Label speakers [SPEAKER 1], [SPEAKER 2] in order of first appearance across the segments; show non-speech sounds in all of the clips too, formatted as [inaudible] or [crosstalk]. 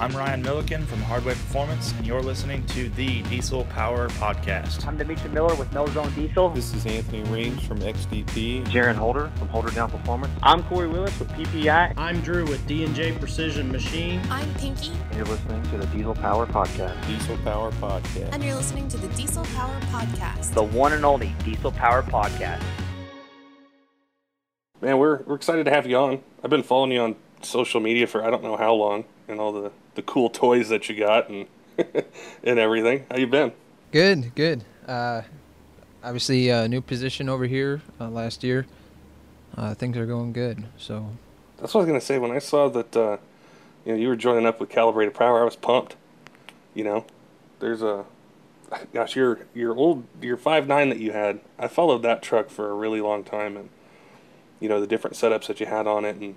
[SPEAKER 1] I'm Ryan Milliken from Hardway Performance, and you're listening to the Diesel Power Podcast.
[SPEAKER 2] I'm Dimitri Miller with No Zone Diesel.
[SPEAKER 3] This is Anthony Reams from XDP.
[SPEAKER 4] Jaron Holder from Holder Down Performance.
[SPEAKER 2] I'm Corey Willis with PPEI.
[SPEAKER 5] I'm Drew with D&J Precision Machine.
[SPEAKER 6] I'm Pinky.
[SPEAKER 4] And you're listening to the Diesel Power Podcast.
[SPEAKER 3] Diesel Power Podcast.
[SPEAKER 6] And you're listening to the Diesel Power Podcast.
[SPEAKER 2] The one and only Diesel Power Podcast.
[SPEAKER 7] Man, we're we're excited to have you on. I've been following you on social media for I don't know how long, and all the, the cool toys that you got and [laughs] and everything. How you been?
[SPEAKER 8] Good, good. Uh, obviously, a uh, new position over here uh, last year. Uh, things are going good. So
[SPEAKER 7] that's what I was gonna say. When I saw that, uh, you know, you were joining up with Calibrated Power, I was pumped. You know, there's a [laughs] gosh, your your old your five nine that you had. I followed that truck for a really long time, and you know the different setups that you had on it and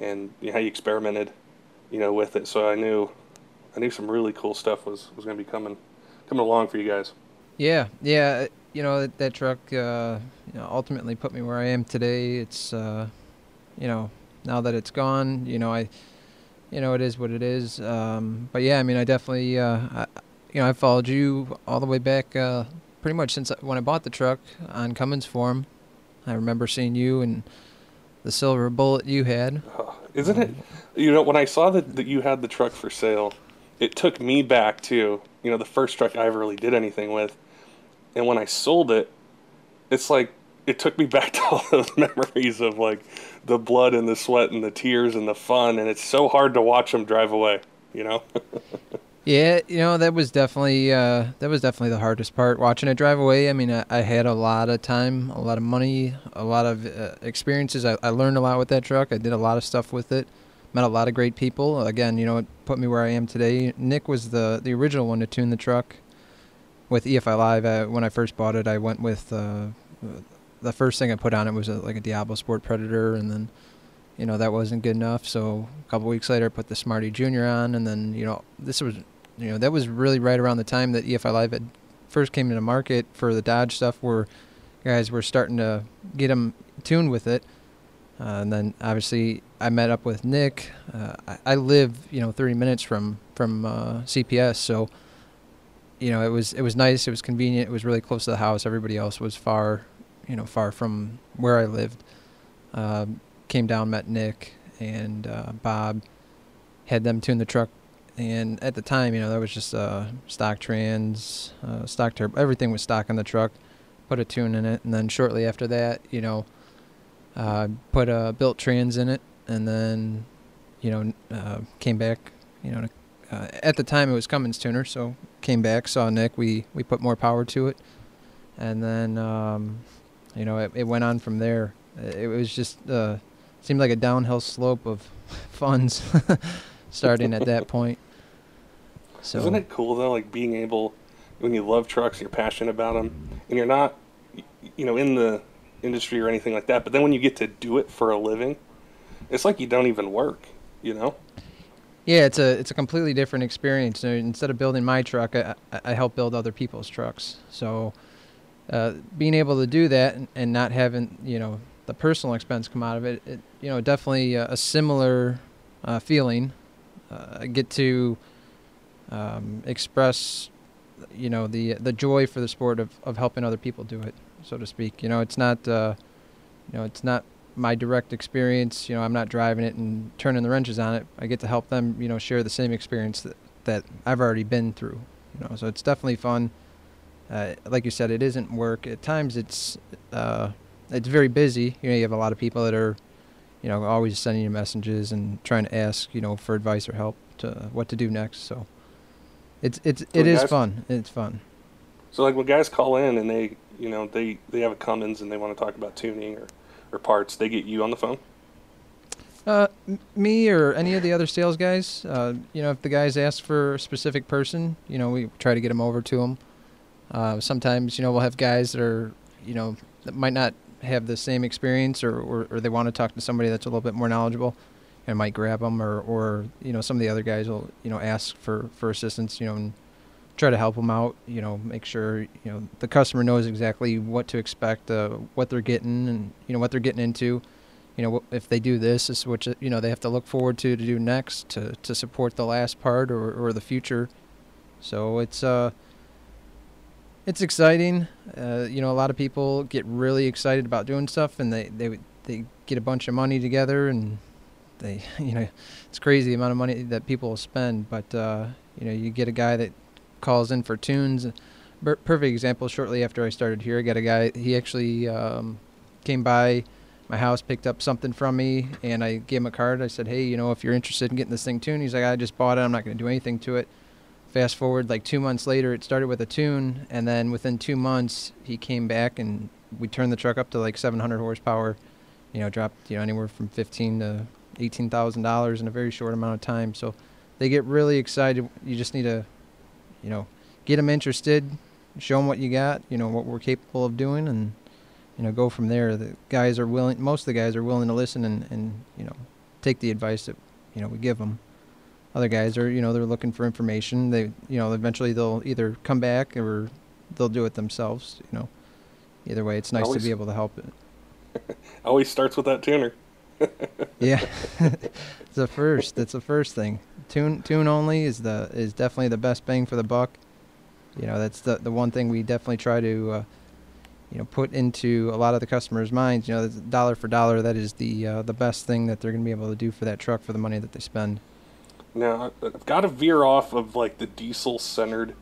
[SPEAKER 7] and you know, how you experimented you know with it. So i knew i knew some really cool stuff was was going to be coming coming along for you guys.
[SPEAKER 8] Yeah yeah you know that, that truck uh, you know, ultimately put me where i am today. It's uh, you know now that it's gone you know i you know it is what it is. Um, but yeah i mean i definitely uh, I, you know i followed you all the way back uh, pretty much since when i bought the truck on cummins forum. I remember seeing you and the silver bullet you had.
[SPEAKER 7] Oh, isn't it? You know, when I saw that, that you had the truck for sale, it took me back to, you know, the first truck I ever really did anything with. And when I sold it, it's like it took me [laughs] back to all those memories of like the blood and the sweat and the tears and the fun. And it's so hard to watch them drive away, you know? [laughs]
[SPEAKER 8] Yeah, you know that was definitely uh, that was definitely the hardest part watching it drive away. I mean, I, I had a lot of time, a lot of money, a lot of uh, experiences. I, I learned a lot with that truck. I did a lot of stuff with it. Met a lot of great people. Again, you know, it put me where I am today. Nick was the the original one to tune the truck with EFI Live. I, when I first bought it, I went with uh, the first thing I put on it was a, like a Diablo Sport Predator, and then you know that wasn't good enough. So a couple weeks later, I put the Smarty Junior on, and then you know this was you know that was really right around the time that EFI Live had first came into market for the Dodge stuff, where guys were starting to get them tuned with it. Uh, and then obviously I met up with Nick. Uh, I, I, live you know 30 minutes from from uh, CPS, so you know it was it was nice. It was convenient. It was really close to the house. Everybody else was far, you know, far from where I lived. Um, came down, met Nick and uh, Bob, had them tune the truck and at the time, you know, that was just uh, stock trans, uh, stock turbo, everything was stock on the truck. Put a tune in it, and then shortly after that, you know, uh, put a built trans in it, and then, you know, uh, came back. You know, uh, at the time it was Cummins tuner, so came back, saw Nick. We we put more power to it, and then, um, you know, it, it went on from there. It was just uh, seemed like a downhill slope of [laughs] funds [laughs] starting at that [laughs] point.
[SPEAKER 7] So isn't it cool though, like being able when you love trucks, you're passionate about them, and you're not, you know, in the industry or anything like that. But then when you get to do it for a living, it's like you don't even work, you know.
[SPEAKER 8] Yeah, it's a it's a completely different experience. instead of building my truck, I, I help build other people's trucks. So uh, being able to do that and, and, not having you know the personal expense come out of it, it you know definitely a, a similar uh, feeling. Uh, I get to um, express, you know, the the joy for the sport of, of helping other people do it, so to speak. You know, it's not, uh, you know, it's not my direct experience. You know, I'm not driving it and turning the wrenches on it. I get to help them, you know, share the same experience that that I've already been through. You know, so it's definitely fun. Uh, like you said, it isn't work. At times, it's uh, it's very busy. You know, you have a lot of people that are, you know, always sending you messages and trying to ask, you know, for advice or help to what to do next. So it's it's so it is guys, fun. It's fun.
[SPEAKER 7] So like when guys call in and they you know they they have a Cummins and they want to talk about tuning or or parts, they get you on the phone.
[SPEAKER 8] Uh, me or any of the other sales guys. Uh, you know, if the guys ask for a specific person, you know, we try to get them over to them. Uh, sometimes, you know, we'll have guys that are, you know, that might not have the same experience or, or, or they want to talk to somebody that's a little bit more knowledgeable and might grab them, or or you know some of the other guys will you know ask for for assistance, you know, and try to help them out. You know, make sure you know the customer knows exactly what to expect, uh, what they're getting, and you know what they're getting into. you know, if they do this, this is what you know they have to look forward to to do next to to support the last part or or the future. So it's uh it's exciting. Uh, you know, a lot of people get really excited about doing stuff, and they they they get a bunch of money together, and they [laughs] you know it's crazy the amount of money that people will spend. But uh, you know, you get a guy that calls in for tunes. Perfect example. Shortly after I started here, I got a guy. He actually um, came by my house, picked up something from me, and I gave him a card. I said, "Hey, you know, if you're interested in getting this thing tuned," he's like, "I just bought it. I'm not going to do anything to it." Fast forward like two months later, it started with a tune, and then within two months, he came back and we turned the truck up to like 700 horsepower. You know, dropped you know anywhere from 15 to 18 thousand dollars in a very short amount of time. So they get really excited. You just need to, you know, get them interested, show them what you got, you know, what we're capable of doing, and you know, go from there. The guys are willing. Most of the guys are willing to listen and and you know, take the advice that you know we give them. Other guys are, you know, they're looking for information. They, you know, eventually they'll either come back or they'll do it themselves. You know, either way, it's nice
[SPEAKER 7] Always-
[SPEAKER 8] to be able to help it. [laughs]
[SPEAKER 7] Always starts with that tuner. [laughs]
[SPEAKER 8] Yeah, [laughs] it's the first. That's the first thing. Tune tune only is the is definitely the best bang for the buck. You know, that's the the one thing we definitely try to, uh, you know, put into a lot of the customers' minds. You know, dollar for dollar. That is the uh, the best thing that they're going to be able to do for that truck for the money that they spend.
[SPEAKER 7] Now, I've got to veer off of like the diesel centered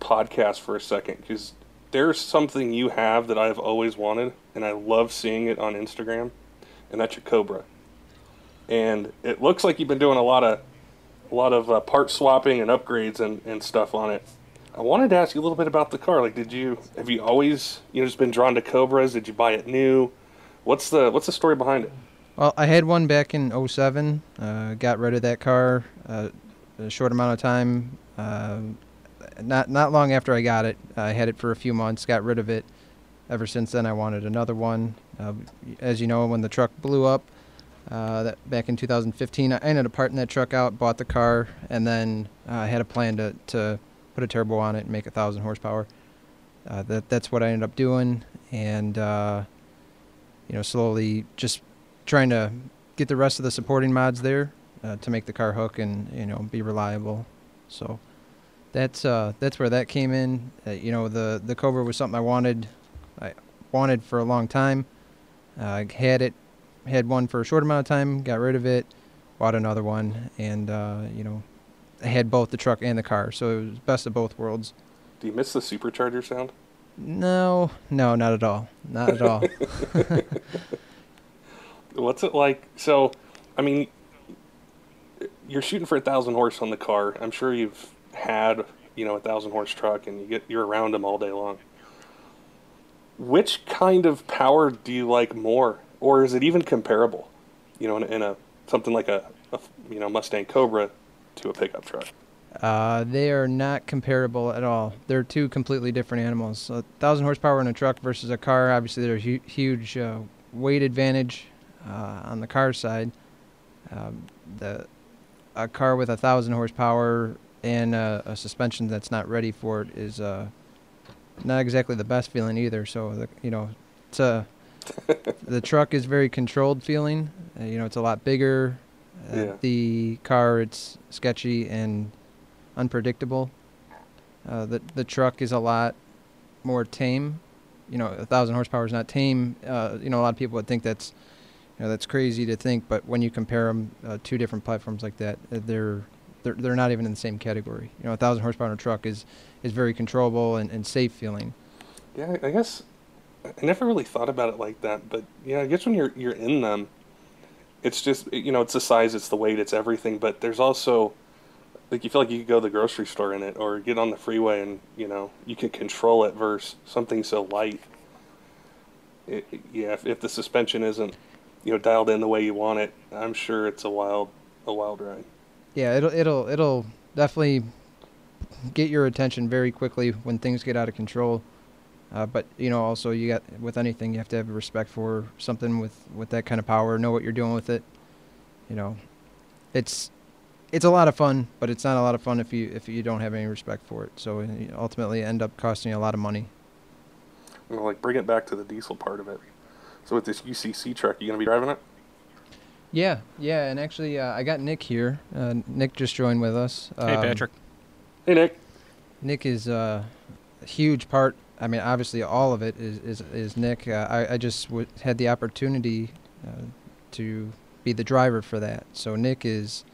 [SPEAKER 7] podcast for a second because there's something you have that I've always wanted, and I love seeing it on Instagram, and that's your Cobra. And it looks like you've been doing a lot of a lot of uh, part swapping and upgrades and, and stuff on it. I wanted to ask you a little bit about the car. Like, did you have you always you know just been drawn to Cobras? Did you buy it new? What's the what's the story behind it?
[SPEAKER 8] Well, I had one back in '07. Uh, got rid of that car uh, a short amount of time. Uh, not not long after I got it, I had it for a few months. Got rid of it. Ever since then, I wanted another one. Uh, as you know, when the truck blew up, uh, that back in 2015, I ended up parting that truck out, bought the car, and then uh, I had a plan to to put a turbo on it and make a thousand horsepower. Uh, that that's what I ended up doing, and uh, you know, slowly just trying to get the rest of the supporting mods there to make the car hook and you know be reliable. So that's uh, that's where that came in. Uh, you know, the the Cobra was something I wanted, wanted for a long time. Uh, had it, had one for a short amount of time, got rid of it, bought another one, and uh, you know, had both the truck and the car, so it was best of both worlds.
[SPEAKER 7] Do you miss the supercharger sound?
[SPEAKER 8] No, no, not at all, not at all. [laughs]
[SPEAKER 7] What's it like? So, I mean, you're shooting for a thousand horse on the car. I'm sure you've had, you know, a thousand horse truck, and you get you're around them all day long. Which kind of power do you like more, or is it even comparable? You know, in, a- in a something like a, a you know Mustang Cobra to a pickup truck.
[SPEAKER 8] Uh, they are not comparable at all. They're two completely different animals. A thousand horsepower in a truck versus a car. Obviously, there's hu- huge uh, weight advantage uh, on the car side. Um, the a car with a thousand horsepower and a, a suspension that's not ready for it is uh, not exactly the best feeling either. So the you know, it's a [laughs] the truck is very controlled feeling. Uh, you know, it's a lot bigger. Uh,
[SPEAKER 7] Yeah.
[SPEAKER 8] The car, it's sketchy and unpredictable. Uh, the the truck is a lot more tame. You know, a thousand horsepower is not tame. Uh, you know, a lot of people would think that's, you know, that's crazy to think. But when you compare them, uh, two different platforms like that, uh, they're they're they're not even in the same category. You know, a thousand horsepower truck is is very controllable and, and safe feeling.
[SPEAKER 7] Yeah, I guess I never really thought about it like that, but yeah, I guess when you're you're in them, it's just you know it's the size, it's the weight, it's everything. But there's also like you feel like you could go to the grocery store in it, or get on the freeway and you know you can control it versus something so light. It, yeah, if, if the suspension isn't you know dialed in the way you want it, I'm sure it's a wild a wild ride.
[SPEAKER 8] Yeah, it'll it'll it'll definitely get your attention very quickly when things get out of control. Uh, but you know, also you got with anything you have to have respect for something with with that kind of power. Know what you're doing with it. You know, it's it's a lot of fun, but it's not a lot of fun if you if you don't have any respect for it. So ultimately end up costing you a lot of money.
[SPEAKER 7] Know, like bring it back to the diesel part of it. So with this UCC truck, you gonna be driving it?
[SPEAKER 8] Yeah, yeah, and actually, uh, I got Nick here. Uh, Nick just joined with us.
[SPEAKER 9] Hey,
[SPEAKER 8] Um,
[SPEAKER 9] Patrick.
[SPEAKER 7] Hey, Nick.
[SPEAKER 8] Nick is uh, a huge part. I mean, obviously, all of it is is, is Nick. Uh, I I just w- had the opportunity uh, to be the driver for that. So Nick is,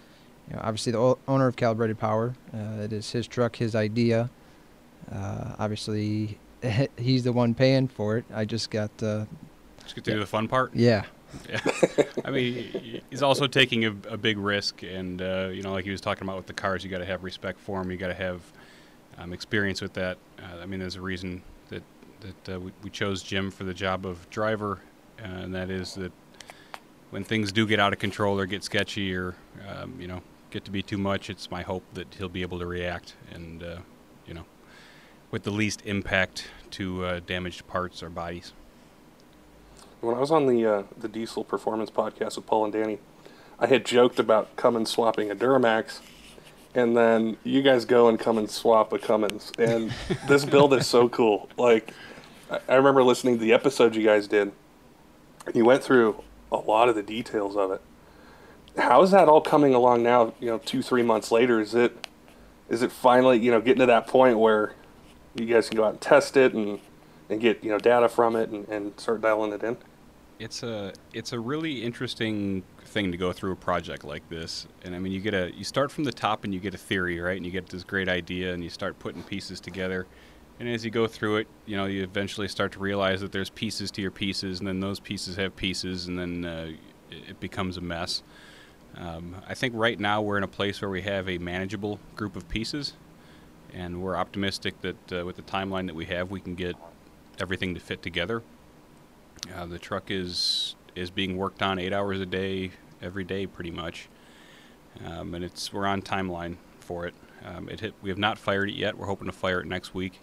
[SPEAKER 8] you know, obviously the o- owner of Calibrated Power. Uh, it is his truck, his idea. Uh, obviously, [laughs] he's the one paying for it. I just got, uh,
[SPEAKER 9] Just get to do the fun part.
[SPEAKER 8] yeah,
[SPEAKER 9] Yeah. I mean, he's also taking a, a big risk, and uh, you know, like he was talking about with the cars, you got to have respect for them. You got to have um, experience with that. Uh, I mean, there's a reason that that uh, we, we chose Jim for the job of driver, uh, and that is that when things do get out of control or get sketchy or um, you know get to be too much, it's my hope that he'll be able to react and uh, you know with the least impact to uh, damaged parts or bodies.
[SPEAKER 7] When I was on the uh, the Diesel Performance podcast with Paul and Danny, I had joked about Cummins swapping a Duramax, and then you guys go and come and swap a Cummins, and [laughs] this build is so cool. Like, I- I remember listening to the episode you guys did, and you went through a lot of the details of it. How is that all coming along now? You know, two three months later, is it is it finally you know getting to that point where you guys can go out and test it and and get you know data from it and, and start dialing it in?
[SPEAKER 9] It's a it's a really interesting thing to go through a project like this. And i mean you get a you start from the top and you get a theory right? And you get this great idea and you start putting pieces together. And as you go through it you know you eventually start to realize that there's pieces to your pieces and then those pieces have pieces and then uh, it becomes a mess. Um, i think right now we're in a place where we have a manageable group of pieces. And we're optimistic that uh, with the timeline that we have we can get everything to fit together uh, the truck is is being worked on eight hours a day, every day, pretty much, um, and it's we're on timeline for it. Um, it hit. We have not fired it yet. We're hoping to fire it next week.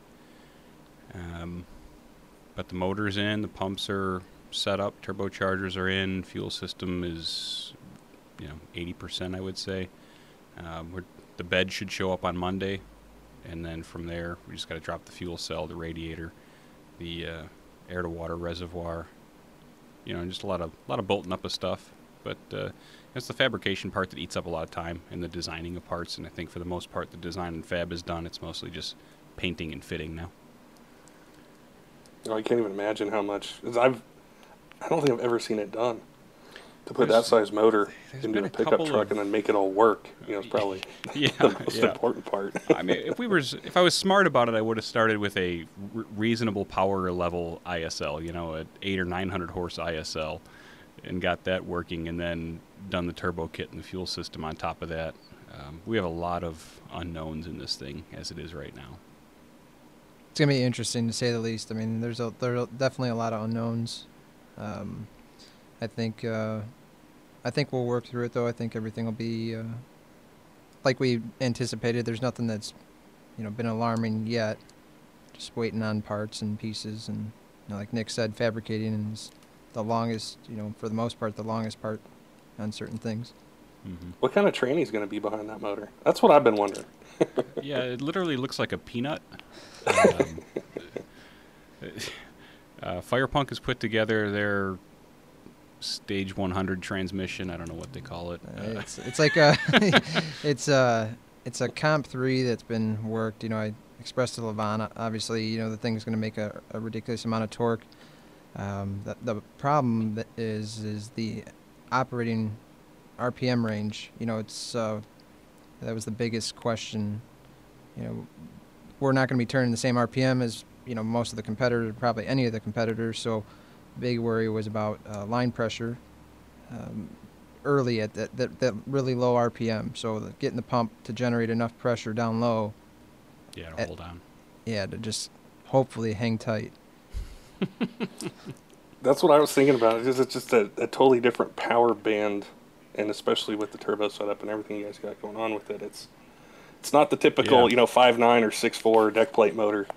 [SPEAKER 9] Um, but the motor's in, the pumps are set up, turbochargers are in, fuel system is, you know, 80%, I would say. Um, the bed should show up on Monday, and then from there, we just got to drop the fuel cell, the radiator, the uh, air to water reservoir. You know, just a lot of a lot of bolting up of stuff. But uh, it's the fabrication part that eats up a lot of time and the designing of parts. And I think for the most part, the design and fab is done. It's mostly just painting and fitting now.
[SPEAKER 7] Oh, I can't even imagine how much. I've, I don't think I've ever seen it done. To put
[SPEAKER 9] There's-
[SPEAKER 7] that size motor
[SPEAKER 9] there's
[SPEAKER 7] into a
[SPEAKER 9] a
[SPEAKER 7] pickup
[SPEAKER 9] couple
[SPEAKER 7] truck
[SPEAKER 9] of-
[SPEAKER 7] and then make it all work, you know, is [laughs] probably
[SPEAKER 9] Yeah,
[SPEAKER 7] the most
[SPEAKER 9] yeah.
[SPEAKER 7] important part.
[SPEAKER 9] I mean, if we were, if I was smart about it, I would have started with a re- reasonable power level ISL. You know, an eight or nine hundred horse ISL, and got that working, and then done the turbo kit and the fuel system on top of that. Um, we have a lot of unknowns in this thing as it is right now.
[SPEAKER 8] it's gonna be interesting to say the least. I mean, there's a there are definitely a lot of unknowns. Um, I think uh, I think we'll work through it though. I think everything will be uh, like we anticipated. There's nothing that's you know been alarming yet. Just waiting on parts and pieces, and you know, like Nick said, fabricating is the longest. You know, for the most part, the longest part on certain things.
[SPEAKER 9] hmm
[SPEAKER 7] What kind of training is going to be behind that motor? That's what I've been wondering. [laughs]
[SPEAKER 9] Yeah, it literally looks like a peanut. [laughs] Um, [laughs] uh, Firepunk has put together their stage 100 transmission. I don't know what they call it.
[SPEAKER 8] Uh, it's it's like a [laughs] [laughs] it's a it's a comp three that's been worked. You know, I expressed to Levana. Obviously, you know the thing's going to make a, a ridiculous amount of torque. Um, the, the problem that is is the operating RPM range. You know, it's uh, that was the biggest question. You know, we're not going to be turning the same RPM as you know most of the competitors, probably any of the competitors. So, big worry was about uh, line pressure. Um, early at that, that, that really low RPM. So the, getting the pump to generate enough pressure down low,
[SPEAKER 9] yeah, to
[SPEAKER 8] uh,
[SPEAKER 9] hold on.
[SPEAKER 8] yeah, to just hopefully hang tight. [laughs]
[SPEAKER 7] That's what I was thinking about. It's just, it's just a, a totally different power band, and especially with the turbo setup and everything you guys got going on with it, it's it's not the typical
[SPEAKER 9] Yeah.
[SPEAKER 7] you know five nine or six four deck plate motor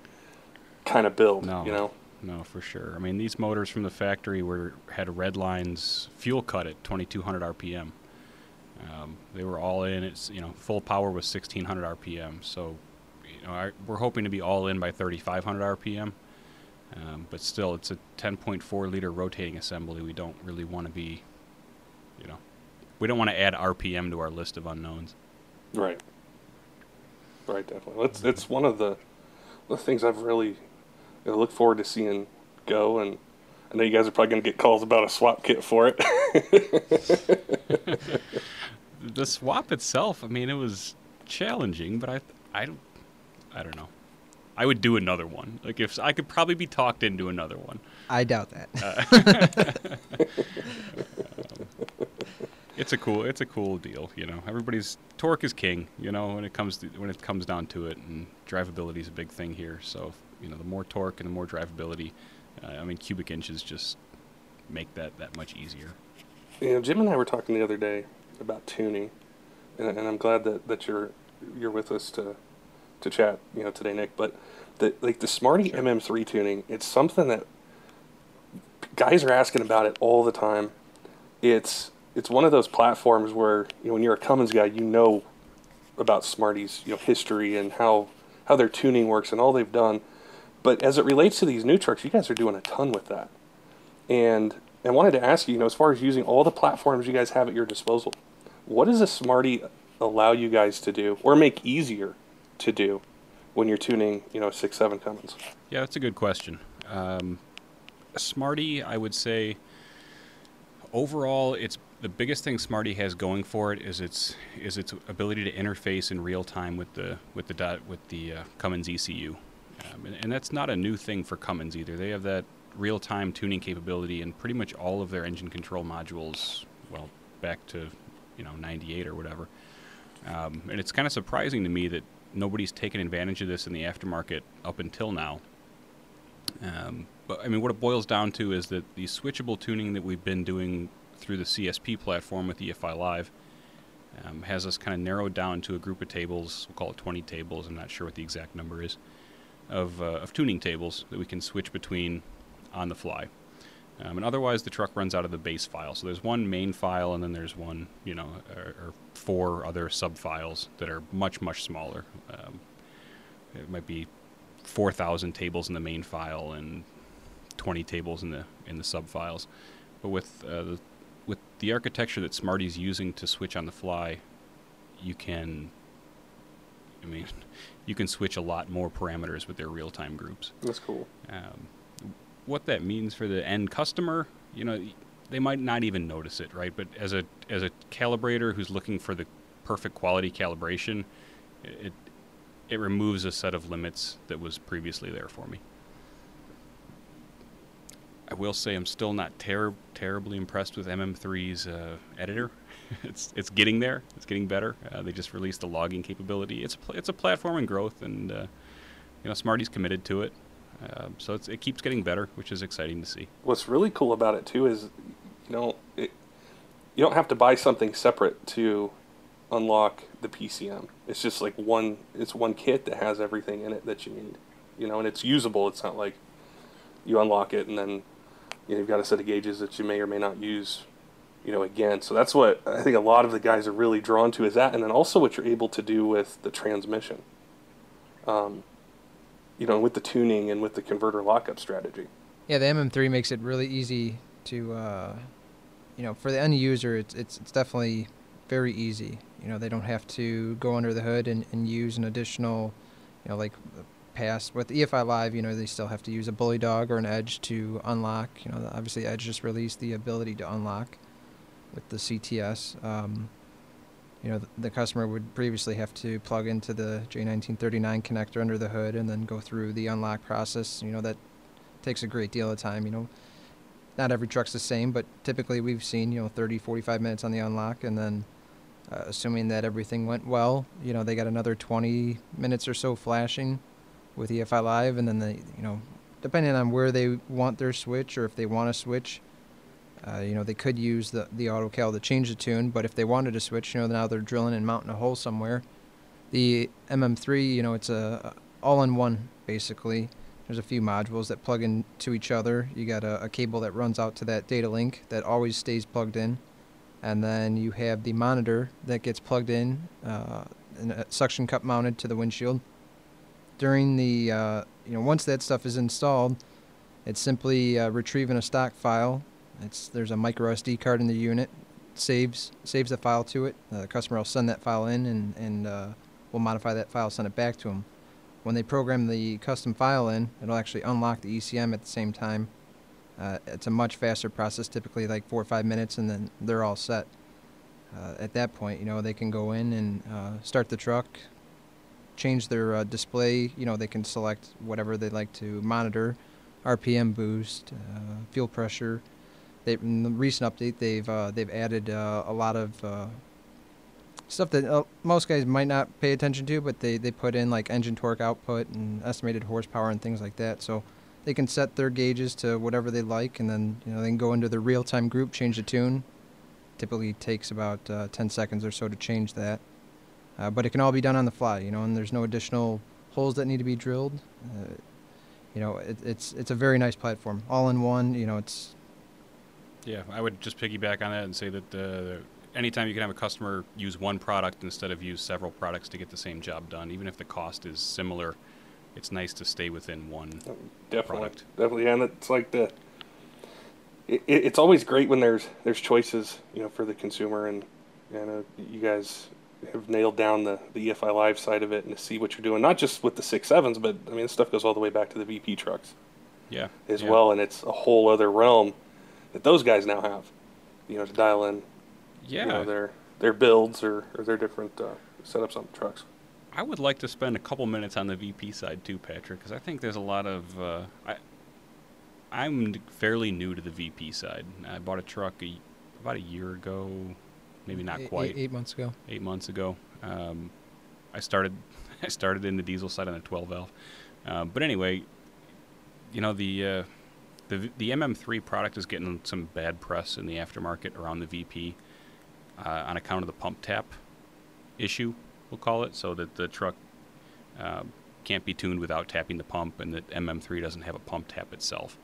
[SPEAKER 7] kind of build.
[SPEAKER 9] No.
[SPEAKER 7] You know,
[SPEAKER 9] No, for sure. I mean, these motors from the factory were had red lines fuel cut at 2200 RPM. Um, they were all in. It's you know full power was 1600 RPM. So, you know, I, we're hoping to be all in by 3500 RPM. Um, but still, it's a 10.4 liter rotating assembly. We don't really want to be, you know, We don't want to add RPM to our list of unknowns.
[SPEAKER 7] Right. Right, definitely. It's it's one of the the things I've really you know, look forward to seeing go, and I know you guys are probably going to get calls about a swap kit for it. [laughs]
[SPEAKER 9] The swap itself, I mean, it was challenging, but I, I, don't- I don't know. I would do another one. Like if I could probably be talked into another one.
[SPEAKER 8] I doubt that.
[SPEAKER 9] Uh, [laughs] um, it's a cool, it's a cool deal. You know, everybody's torque is king. You know, when it comes to when it comes down to it, and drivability is a big thing here. So you know, the more torque and the more drivability, uh, I mean, cubic inches just make that that much easier.
[SPEAKER 7] you know, Jim and I were talking the other day about tuning, and, and I'm glad that, that you're you're with us to to chat, you know, today, Nick. But the like the Smarty MM3 tuning, it's something that guys are asking about it all the time. It's it's one of those platforms where you know when you're a Cummins guy, you know about Smarty's you know history and how how their tuning works and all they've done. But as it relates to these new trucks, you guys are doing a ton with that. And I wanted to ask you, you know, as far as using all the platforms you guys have at your disposal, what does a Smarty allow you guys to do or make easier to do when you're tuning, you know, six seven Cummins?
[SPEAKER 9] Yeah, that's a good question. Um, Smarty, I would say, overall, it's the biggest thing Smarty has going for it is its is its ability to interface in real time with the with the dot with the uh, Cummins ECU, um, and, and that's not a new thing for Cummins either. They have that real time tuning capability in pretty much all of their engine control modules. Well, back to you know '98 or whatever. Um, and it's kind of surprising to me that nobody's taken advantage of this in the aftermarket up until now. Um, but I mean, what it boils down to is that the switchable tuning that we've been doing through the CSP platform with EFI Live um, has us kind of narrowed down to a group of tables. We'll call it 20 tables. I'm not sure what the exact number is of, uh, of tuning tables that we can switch between on the fly. Um, and otherwise, the truck runs out of the base file. So there's one main file, and then there's one, you know, or, or four other sub files that are much, much smaller. Um, it might be 4,000 tables in the main file and 20 tables in the in the sub files. But with uh, the, with the architecture that Smarty's using to switch on the fly, you can. I mean, you can switch a lot more parameters with their real-time groups.
[SPEAKER 7] That's cool.
[SPEAKER 9] Um, what that means for the end customer, you know, they might not even notice it, right? But as a as a calibrator who's looking for the perfect quality calibration, it it removes a set of limits that was previously there for me. I will say I'm still not ter- terribly impressed with MM3's uh, editor. [laughs] it's it's getting there. It's getting better. Uh, they just released the logging capability. It's a pl- it's a platform in growth, and uh, you know Smarty's committed to it. Uh, so it keeps getting better, which is exciting to see.
[SPEAKER 7] What's really cool about it too is, you know, it, you don't have to buy something separate to unlock the PCM. It's just like one. It's one kit that has everything in it that you need. You know, and it's usable. It's not like you unlock it and then you know, you've got a set of gauges that you may or may not use. You know, again. So that's what I think a lot of the guys are really drawn to is that, and then also what you're able to do with the transmission. Um, you know, with the tuning and with the converter lockup strategy.
[SPEAKER 8] Yeah, the MM3 makes it really easy to, uh, you know, for the end user, it's, it's it's definitely very easy. You know, they don't have to go under the hood and, and use an additional, you know, like pass with EFI Live. You know, they still have to use a bully dog or an edge to unlock. You know, obviously Edge just released the ability to unlock with the CTS. Um, you know, the, the customer would previously have to plug into the J1939 connector under the hood and then go through the unlock process. You know, that takes a great deal of time. You know, not every truck's the same, but typically we've seen, you know, 30, 45 minutes on the unlock and then uh, assuming that everything went well, you know, they got another 20 minutes or so flashing with EFI Live and then they, you know, depending on where they want their switch or if they want to switch, uh, you know, they could use the the AutoCal to change the tune, but if they wanted to switch, you know, now they're drilling and mounting a hole somewhere. The MM3, you know, it's a all-in-one basically. There's a few modules that plug into each other. You got a, a cable that runs out to that data link that always stays plugged in, and then you have the monitor that gets plugged in, uh, and a suction cup mounted to the windshield. During the, uh, you know, once that stuff is installed, it's simply uh, retrieving a stock file it's there's a micro SD card in the unit. saves saves the file to it. The customer will send that file in, and and uh, we'll modify that file, send it back to them. When they program the custom file in, it'll actually unlock the ECM at the same time. Uh, it's a much faster process, typically like four or five minutes, and then they're all set. Uh, at that point, you know, they can go in and uh, start the truck, change their uh, display. You know, they can select whatever they'd like to monitor, RPM boost, uh, fuel pressure. They, in the recent update, they've uh, they've added uh, a lot of uh, stuff that uh, most guys might not pay attention to, but they, they put in like engine torque output and estimated horsepower and things like that. So they can set their gauges to whatever they like, and then you know they can go into the real time group, change the tune. Typically takes about uh, 10 seconds or so to change that, uh, but it can all be done on the fly. You know, and there's no additional holes that need to be drilled. Uh, you know, it, it's it's a very nice platform, all in one. You know, it's
[SPEAKER 9] Yeah, I would just piggyback on that and say that the, anytime you can have a customer use one product instead of use several products to get the same job done, even if the cost is similar, it's nice to stay within one
[SPEAKER 7] Definitely,
[SPEAKER 9] product.
[SPEAKER 7] definitely, and it's like the. It, it- it's always great when there's there's choices, you know, for the consumer, and you know, you guys have nailed down the the EFI Live side of it, and to see what you're doing, not just with the six sevens, but I mean, this stuff goes all the way back to the VP trucks
[SPEAKER 9] Yeah.
[SPEAKER 7] as
[SPEAKER 9] yeah.
[SPEAKER 7] well, and it's a whole other realm that those guys now have, you know, to dial in,
[SPEAKER 9] Yeah.
[SPEAKER 7] you know, their their builds or, or their different uh, setups on the trucks.
[SPEAKER 9] I would like to spend a couple minutes on the VP side too, Patrick, because I think there's a lot of. Uh, I, I'm fairly new to the VP side. I bought a truck a, about a year ago, maybe not
[SPEAKER 8] eight-
[SPEAKER 9] quite,
[SPEAKER 8] eight, eight months ago.
[SPEAKER 9] eight months ago. Um, I started [laughs] I started in the diesel side on a 12 valve, uh, but anyway, you know the uh, the the MM3 product is getting some bad press in the aftermarket around the VP uh, on account of the pump tap issue, we'll call it, so that the truck um, can't be tuned without tapping the pump, and that MM3 doesn't have a pump tap itself.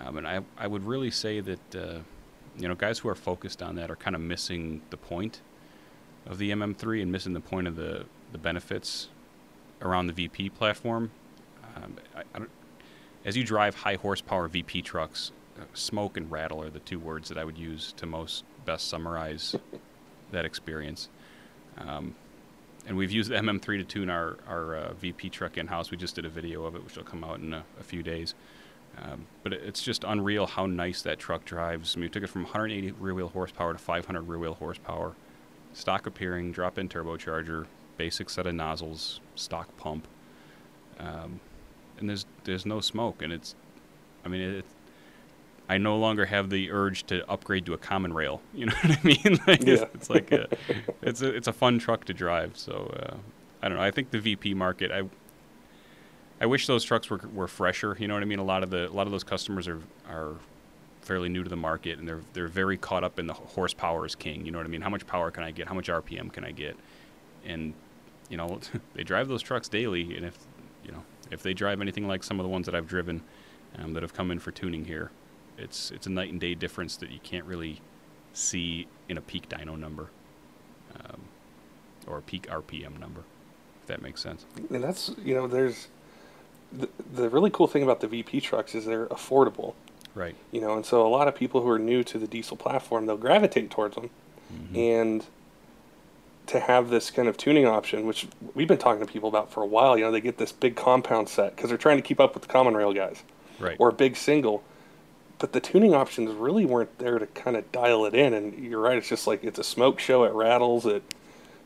[SPEAKER 9] Um, and I, I would really say that uh, you know guys who are focused on that are kind of missing the point of the MM3 and missing the point of the, the benefits around the VP platform. Um, I, I as you drive high horsepower VP trucks, uh, smoke and rattle are the two words that I would use to most best summarize that experience. Um, and we've used the MM3 to tune our, our uh, VP truck in house. We just did a video of it, which will come out in a, a few days. Um, but it- it's just unreal how nice that truck drives. I mean, we took it from 180 rear wheel horsepower to 500 rear wheel horsepower. Stock appearing, drop in turbocharger, basic set of nozzles, stock pump. Um, and there's there's no smoke, and it's, I mean, it, I no longer have the urge to upgrade to a common rail. [laughs] You know what I mean? [laughs] like it's,
[SPEAKER 7] Yeah.
[SPEAKER 9] it's like a, [laughs] it's a it's a fun truck to drive. So uh, I don't know. I think the VP market. I I wish those trucks were were fresher. You know what I mean? A lot of the a lot of those customers are are fairly new to the market, and they're they're very caught up in the horsepower is king. You know what I mean? How much power can I get? How much RPM can I get? And you know, [laughs] they drive those trucks daily, and if you know if they drive anything like some of the ones that I've driven um, that have come in for tuning here, it's it's a night and day difference that you can't really see in a peak dyno number um, or a peak RPM number, if that makes sense.
[SPEAKER 7] And that's you know, there's the, the really cool thing about the VP trucks is they're affordable.
[SPEAKER 9] Right.
[SPEAKER 7] you know and so a lot of people who are new to the diesel platform they'll gravitate towards them mm-hmm. and to have this kind of tuning option which we've been talking to people about for a while you know they get this big compound set because they're trying to keep up with the common rail guys
[SPEAKER 9] Right.
[SPEAKER 7] or a big single but the tuning options really weren't there to kind of dial it in and you're right it's just like it's a smoke show it rattles it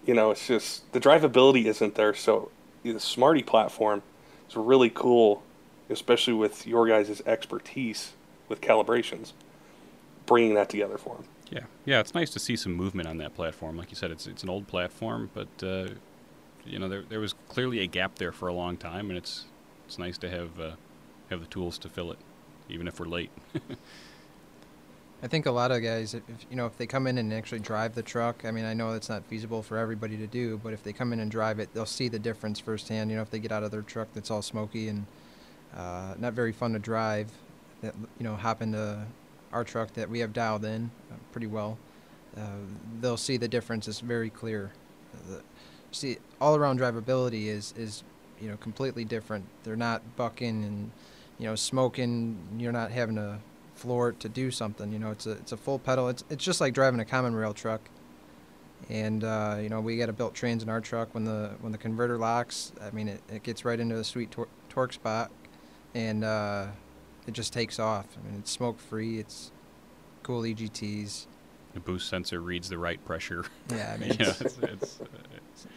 [SPEAKER 7] you know it's just the drivability isn't there so the smarty platform is really cool especially with your guys' expertise with calibrations bringing that together for them
[SPEAKER 9] Yeah, yeah, it's nice to see some movement on that platform. Like you said, it's it's an old platform, but uh, you know there there was clearly a gap there for a long time, and it's it's nice to have uh, have the tools to fill it, even if we're late. [laughs]
[SPEAKER 8] I think a lot of guys, if, you know, if they come in and actually drive the truck, I mean, I know it's not feasible for everybody to do, but if they come in and drive it, they'll see the difference firsthand. You know, if they get out of their truck that's all smoky and uh, not very fun to drive, that you know, hop into our truck that we have dialed in uh, pretty well, uh, they'll see the difference is very clear. The, see, all-around drivability is is you know completely different. They're not bucking and you know smoking. You're not having to floor to do something. You know, it's a it's a full pedal. It's it's just like driving a common rail truck. And uh, you know, we got a built trans in our truck. When the when the converter locks, I mean, it, it gets right into the sweet tor- torque spot, and uh, it just takes off. I mean, it's smoke free. It's cool EGTs.
[SPEAKER 9] The boost sensor reads the right pressure.
[SPEAKER 8] Yeah, I [laughs] mean,
[SPEAKER 9] you know,
[SPEAKER 8] it's,
[SPEAKER 9] it's, it's, uh,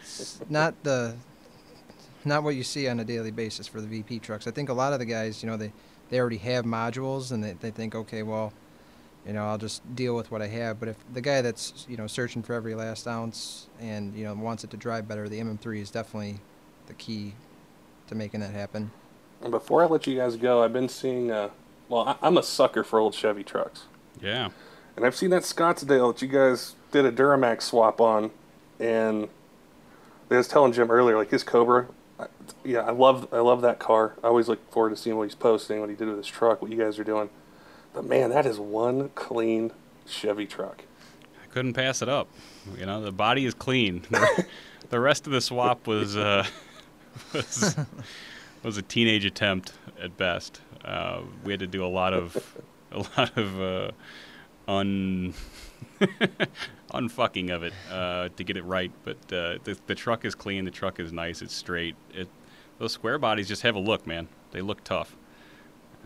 [SPEAKER 8] it's not the not what you see on a daily basis for the VP trucks. I think a lot of the guys, you know, they they already have modules and they, they think, okay, well, you know, I'll just deal with what I have. But if the guy that's you know searching for every last ounce and you know wants it to drive better, the MM3 is definitely the key to making that happen.
[SPEAKER 7] And before I let you guys go, I've been seeing. Uh, well, I, I'm a sucker for old Chevy trucks,
[SPEAKER 9] yeah.
[SPEAKER 7] and I've seen that Scottsdale that you guys did a Duramax swap on, and I was telling Jim earlier, like his Cobra. Yeah, I love I love that car. I always look forward to seeing what he's posting, what he did with his truck, what you guys are doing. But man, that is one clean Chevy truck.
[SPEAKER 9] I couldn't pass it up. You know, the body is clean. [laughs] The, the rest of the swap was uh, [laughs] was was a teenage attempt at best. Uh, we had to do a lot of a lot of uh, un [laughs] unfucking of it uh, to get it right. But uh, the the truck is clean. The truck is nice. It's straight. It those square bodies just have a look, man. They look tough,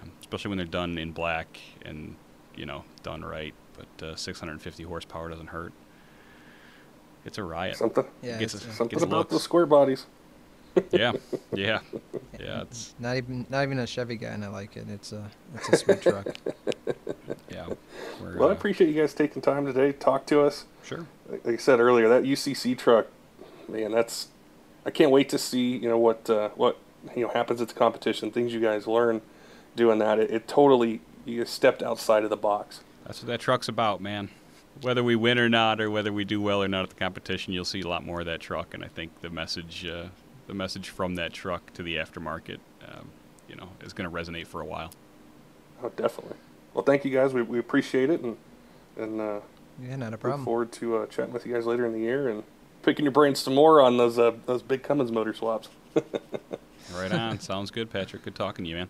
[SPEAKER 9] um, especially when they're done in black and you know done right. But uh, 650 horsepower doesn't hurt. It's a riot.
[SPEAKER 7] Something
[SPEAKER 8] Yeah,
[SPEAKER 9] Gets
[SPEAKER 8] it's,
[SPEAKER 7] something
[SPEAKER 9] Gets
[SPEAKER 7] about
[SPEAKER 9] looks.
[SPEAKER 7] those square bodies.
[SPEAKER 9] yeah, [laughs] yeah, yeah. It's
[SPEAKER 8] not even not even a Chevy guy, and I like it. It's a it's a sweet truck. [laughs]
[SPEAKER 9] yeah. [laughs]
[SPEAKER 7] Well, I
[SPEAKER 9] uh,
[SPEAKER 7] appreciate you guys taking time today to talk to us.
[SPEAKER 9] sure.
[SPEAKER 7] like I said earlier, that UCC truck, man, that's I can't wait to see you know what uh, what you know happens at the competition. Things you guys learn doing that. It, it totally you stepped outside of the box.
[SPEAKER 9] That's what that truck's about, man. Whether we win or not, or whether we do well or not at the competition, you'll see a lot more of that truck. And I think the message, uh, the message from that truck to the aftermarket, um, you know, is going to resonate for a while.
[SPEAKER 7] Oh, definitely. Well, thank you guys. We, we appreciate it, and and uh,
[SPEAKER 8] Yeah, not a problem.
[SPEAKER 7] look forward to uh, chatting with you guys later in the year and picking your brains some more on those uh, those big Cummins motor swaps. [laughs]
[SPEAKER 9] Right on. Sounds good, Patrick. Good talking to you, man.